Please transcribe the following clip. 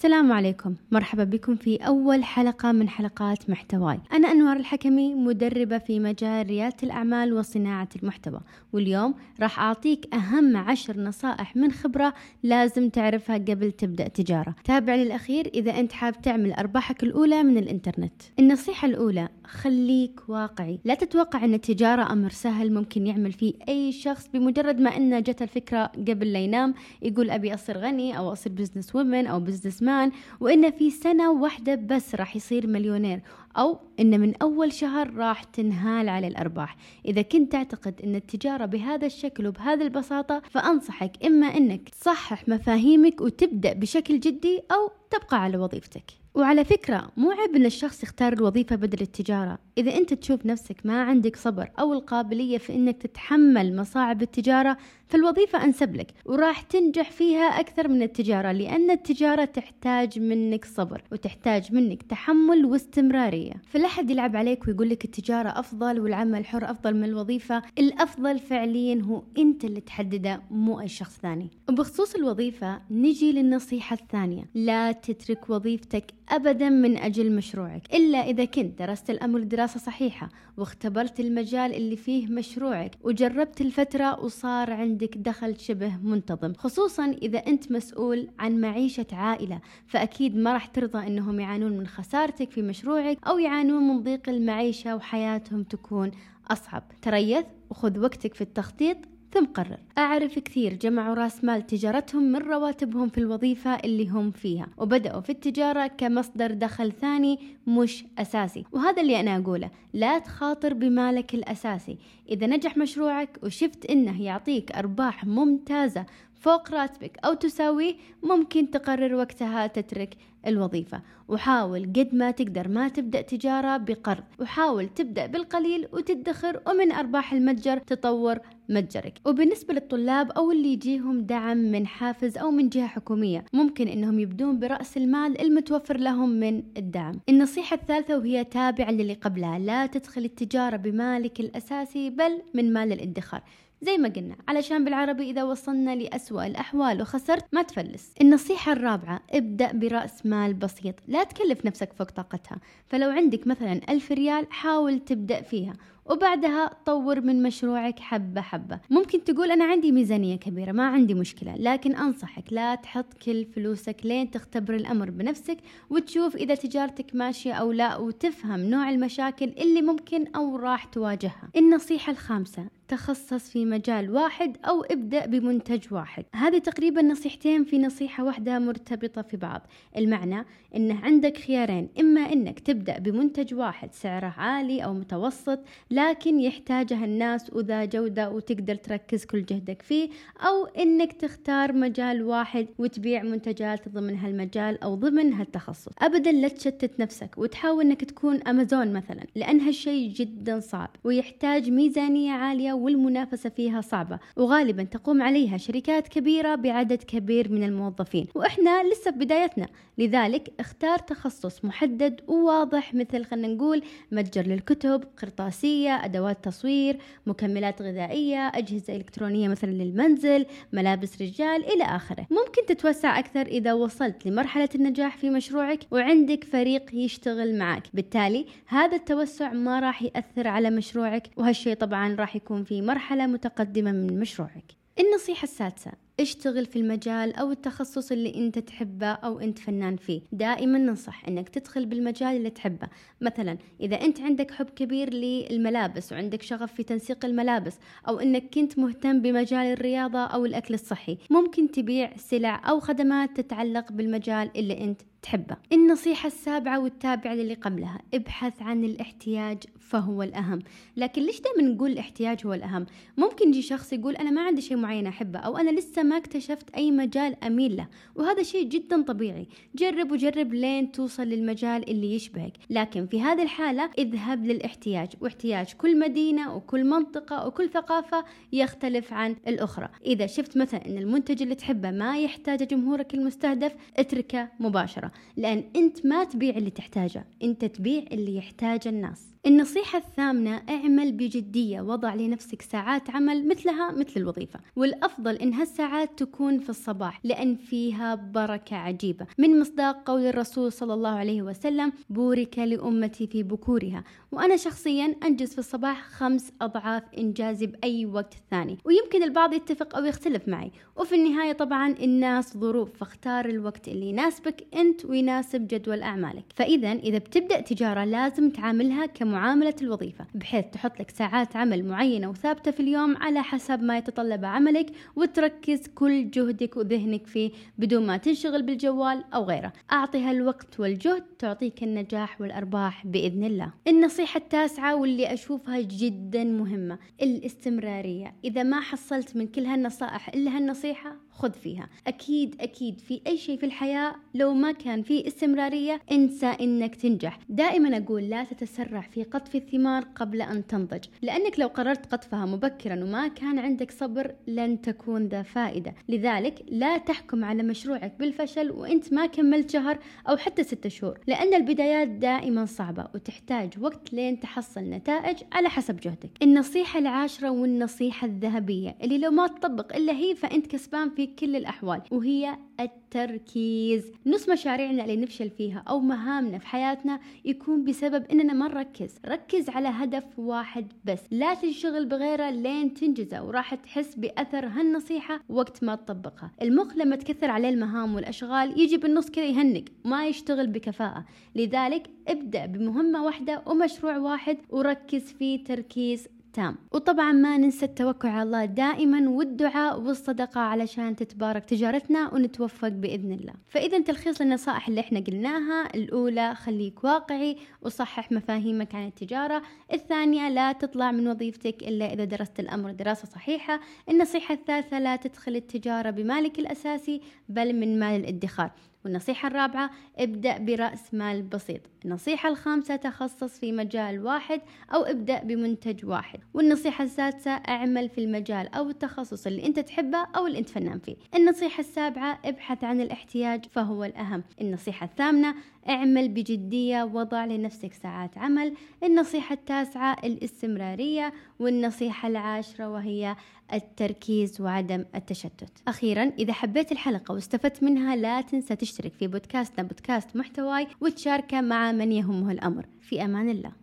السلام عليكم. مرحبا بكم في أول حلقة من حلقات محتواي. أنا أنوار الحكمي مدربة في مجال ريادة الأعمال وصناعة المحتوى. واليوم راح أعطيك أهم عشر نصائح من خبرة لازم تعرفها قبل تبدأ تجارة. تابع للأخير إذا أنت حاب تعمل أرباحك الأولى من الإنترنت. النصيحة الأولى خليك واقعي. لا تتوقع أن التجارة أمر سهل ممكن يعمل فيه أي شخص بمجرد ما أنه جت الفكرة قبل لا ينام يقول أبي أصير غني أو أصير business woman أو business man وإنه في سنة واحدة بس راح يصير مليونير أو إن من أول شهر راح تنهال على الأرباح. إذا كنت تعتقد أن التجارة بهذا الشكل وبهذه البساطة فأنصحك إما أنك تصحح مفاهيمك وتبدأ بشكل جدي أو تبقى على وظيفتك. وعلى فكرة مو عيب إن الشخص يختار الوظيفة بدل التجارة. إذا أنت تشوف نفسك ما عندك صبر أو القابلية في إنك تتحمل مصاعب التجارة فالوظيفة أنسب لك وراح تنجح فيها أكثر من التجارة لأن التجارة تحتاج منك صبر وتحتاج منك تحمل واستمرارية. فلا حد يلعب عليك ويقول لك التجارة أفضل والعمل الحر أفضل من الوظيفة. الأفضل فعليا هو أنت اللي تحدده مو أي شخص ثاني. وبخصوص الوظيفة نجي للنصيحة الثانية. لا تترك وظيفتك أبدا من أجل مشروعك إلا إذا كنت درست الأمر دراسة صحيحة واختبرت المجال اللي فيه مشروعك وجربت الفترة وصار عندك دخل شبه منتظم خصوصا إذا أنت مسؤول عن معيشة عائلة فأكيد ما راح ترضى أنهم يعانون من خسارتك في مشروعك أو يعانون من ضيق المعيشة وحياتهم تكون أصعب. تريث وخذ وقتك في التخطيط ثم قرر. أعرف كثير جمعوا رأس مال تجارتهم من رواتبهم في الوظيفة اللي هم فيها وبدأوا في التجارة كمصدر دخل ثاني مش أساسي. وهذا اللي أنا أقوله لا تخاطر بمالك الأساسي. إذا نجح مشروعك وشفت إنه يعطيك أرباح ممتازة فوق راتبك أو تساويه ممكن تقرر وقتها تترك الوظيفة. وحاول قد ما تقدر ما تبدأ تجارة بقرض. وحاول تبدأ بالقليل وتدخر ومن أرباح المتجر تطور متجرك. وبالنسبة للطلاب أو اللي يجيهم دعم من حافز أو من جهة حكومية ممكن أنهم يبدون برأس المال المتوفر لهم من الدعم. النصيحة الثالثة وهي تابعة للي قبلها. لا تدخل التجارة بمالك الأساسي بل من مال الادخار. زي ما قلنا علشان بالعربي إذا وصلنا لأسوأ الأحوال وخسرت ما تفلس. النصيحة الرابعة ابدأ برأس مال بسيط. لا تكلف نفسك فوق طاقتها. فلو عندك مثلا ألف ريال حاول تبدأ فيها. وبعدها طور من مشروعك حبة حبة. ممكن تقول أنا عندي ميزانية كبيرة ما عندي مشكلة لكن أنصحك لا تحط كل فلوسك لين تختبر الأمر بنفسك وتشوف إذا تجارتك ماشية أو لا وتفهم نوع المشاكل اللي ممكن أو راح تواجهها. النصيحة الخامسة تخصص في مجال واحد أو ابدأ بمنتج واحد. هذه تقريبا نصيحتين في نصيحة واحدة مرتبطة في بعض. المعنى أنه عندك خيارين. إما أنك تبدأ بمنتج واحد سعره عالي أو متوسط لكن يحتاجها الناس وذا جودة وتقدر تركز كل جهدك فيه أو أنك تختار مجال واحد وتبيع منتجات ضمن هالمجال أو ضمن هالتخصص. أبدا لا تشتت نفسك وتحاول أنك تكون أمازون مثلا لأن هالشيء جدا صعب ويحتاج ميزانية عالية والمنافسة فيها صعبة وغالبا تقوم عليها شركات كبيرة بعدد كبير من الموظفين وإحنا لسه بدايتنا لذلك اختار تخصص محدد وواضح مثل خلينا نقول متجر للكتب قرطاسية أدوات تصوير مكملات غذائية أجهزة إلكترونية مثلا للمنزل ملابس رجال إلى آخره. ممكن تتوسع أكثر إذا وصلت لمرحلة النجاح في مشروعك وعندك فريق يشتغل معك. بالتالي هذا التوسع ما راح يأثر على مشروعك وهالشيء طبعا راح يكون في مرحلة متقدمة من مشروعك. النصيحة السادسة. اشتغل في المجال أو التخصص اللي أنت تحبه أو أنت فنان فيه. دائما ننصح أنك تدخل بالمجال اللي تحبه. مثلا إذا أنت عندك حب كبير للملابس وعندك شغف في تنسيق الملابس أو أنك كنت مهتم بمجال الرياضة أو الأكل الصحي ممكن تبيع سلع أو خدمات تتعلق بالمجال اللي أنت تحبه. النصيحة السابعة والتابعة للي قبلها ابحث عن الاحتياج فهو الأهم. لكن ليش دائما نقول الاحتياج هو الأهم؟ ممكن يجي شخص يقول أنا ما عندي شيء معين أحبه أو أنا لسه ما اكتشفت أي مجال أميل له وهذا شيء جدا طبيعي. جرب وجرب لين توصل للمجال اللي يشبهك. لكن في هذه الحالة اذهب للاحتياج واحتياج كل مدينة وكل منطقة وكل ثقافة يختلف عن الأخرى. إذا شفت مثلا أن المنتج اللي تحبه ما يحتاج جمهورك المستهدف اتركه مباشرة لأن أنت ما تبيع اللي تحتاجه أنت تبيع اللي يحتاجه الناس. النصيحة الثامنة اعمل بجدية وضع لنفسك ساعات عمل مثلها مثل الوظيفة. والأفضل إن هالساعات تكون في الصباح لأن فيها بركة عجيبة. من مصداق قول الرسول صلى الله عليه وسلم بورك لأمتي في بكورها. وأنا شخصيا أنجز في الصباح خمس أضعاف إنجازي بأي وقت ثاني. ويمكن البعض يتفق أو يختلف معي. وفي النهاية طبعا الناس ظروف فاختار الوقت اللي يناسبك أنت ويناسب جدول أعمالك. فإذا إذا بتبدأ تجارة لازم تعاملها كمعاملة الوظيفة بحيث تحط لك ساعات عمل معينة وثابتة في اليوم على حسب ما يتطلب عملك وتركز كل جهدك وذهنك فيه بدون ما تنشغل بالجوال أو غيره. أعطيها الوقت والجهد تعطيك النجاح والأرباح بإذن الله. النصيحة التاسعة واللي أشوفها جدا مهمة الاستمرارية. إذا ما حصلت من كل هالنصائح إلا هالنصيحة خذ فيها. أكيد أكيد في أي شيء في الحياة لو ما كان في استمرارية انسى إنك تنجح. دائما أقول لا تتسرع في قطف الثمار قبل أن تنضج. لأنك لو قررت قطفها مبكرا وما كان عندك صبر لن تكون ذا فائدة. لذلك لا تحكم على مشروعك بالفشل وإنت ما كملت شهر أو حتى ستة شهور لأن البدايات دائما صعبة وتحتاج وقت لين تحصل نتائج على حسب جهدك. النصيحة العاشرة والنصيحة الذهبية اللي لو ما تطبق إلا هي فأنت كسبان في كل الأحوال وهي التركيز. نص مشاريعنا اللي نفشل فيها أو مهامنا في حياتنا يكون بسبب إننا ما نركز. ركز على هدف واحد بس. لا تنشغل بغيره لين تنجزه وراح تحس بأثر هالنصيحة وقت ما تطبقها. المخ لما تكثر عليه المهام والأشغال يجي بالنص كذا يهنق ما يشتغل بكفاءة. لذلك ابدأ بمهمة واحدة ومشروع واحد وركز فيه تركيز تام. وطبعا ما ننسى التوكل على الله دائما والدعاء والصدقة علشان تتبارك تجارتنا ونتوفق بإذن الله. فإذا تلخيص النصائح اللي إحنا قلناها الأولى خليك واقعي وصحح مفاهيمك عن التجارة. الثانية لا تطلع من وظيفتك إلا إذا درست الأمر دراسة صحيحة. النصيحة الثالثة لا تدخل التجارة بمالك الأساسي بل من مال الادخار. والنصيحة الرابعة ابدأ برأس مال بسيط. النصيحة الخامسة تخصص في مجال واحد أو ابدأ بمنتج واحد. والنصيحة السادسة اعمل في المجال أو التخصص اللي أنت تحبه أو اللي أنت فنان فيه. النصيحة السابعة ابحث عن الاحتياج فهو الأهم. النصيحة الثامنة اعمل بجدية وضع لنفسك ساعات عمل. النصيحة التاسعة الاستمرارية والنصيحة العاشرة وهي التركيز وعدم التشتت. أخيرا إذا حبيت الحلقة واستفدت منها لا تنسى تشترك في بودكاستنا بودكاست محتواي وتشاركه مع من يهمه الأمر. في أمان الله.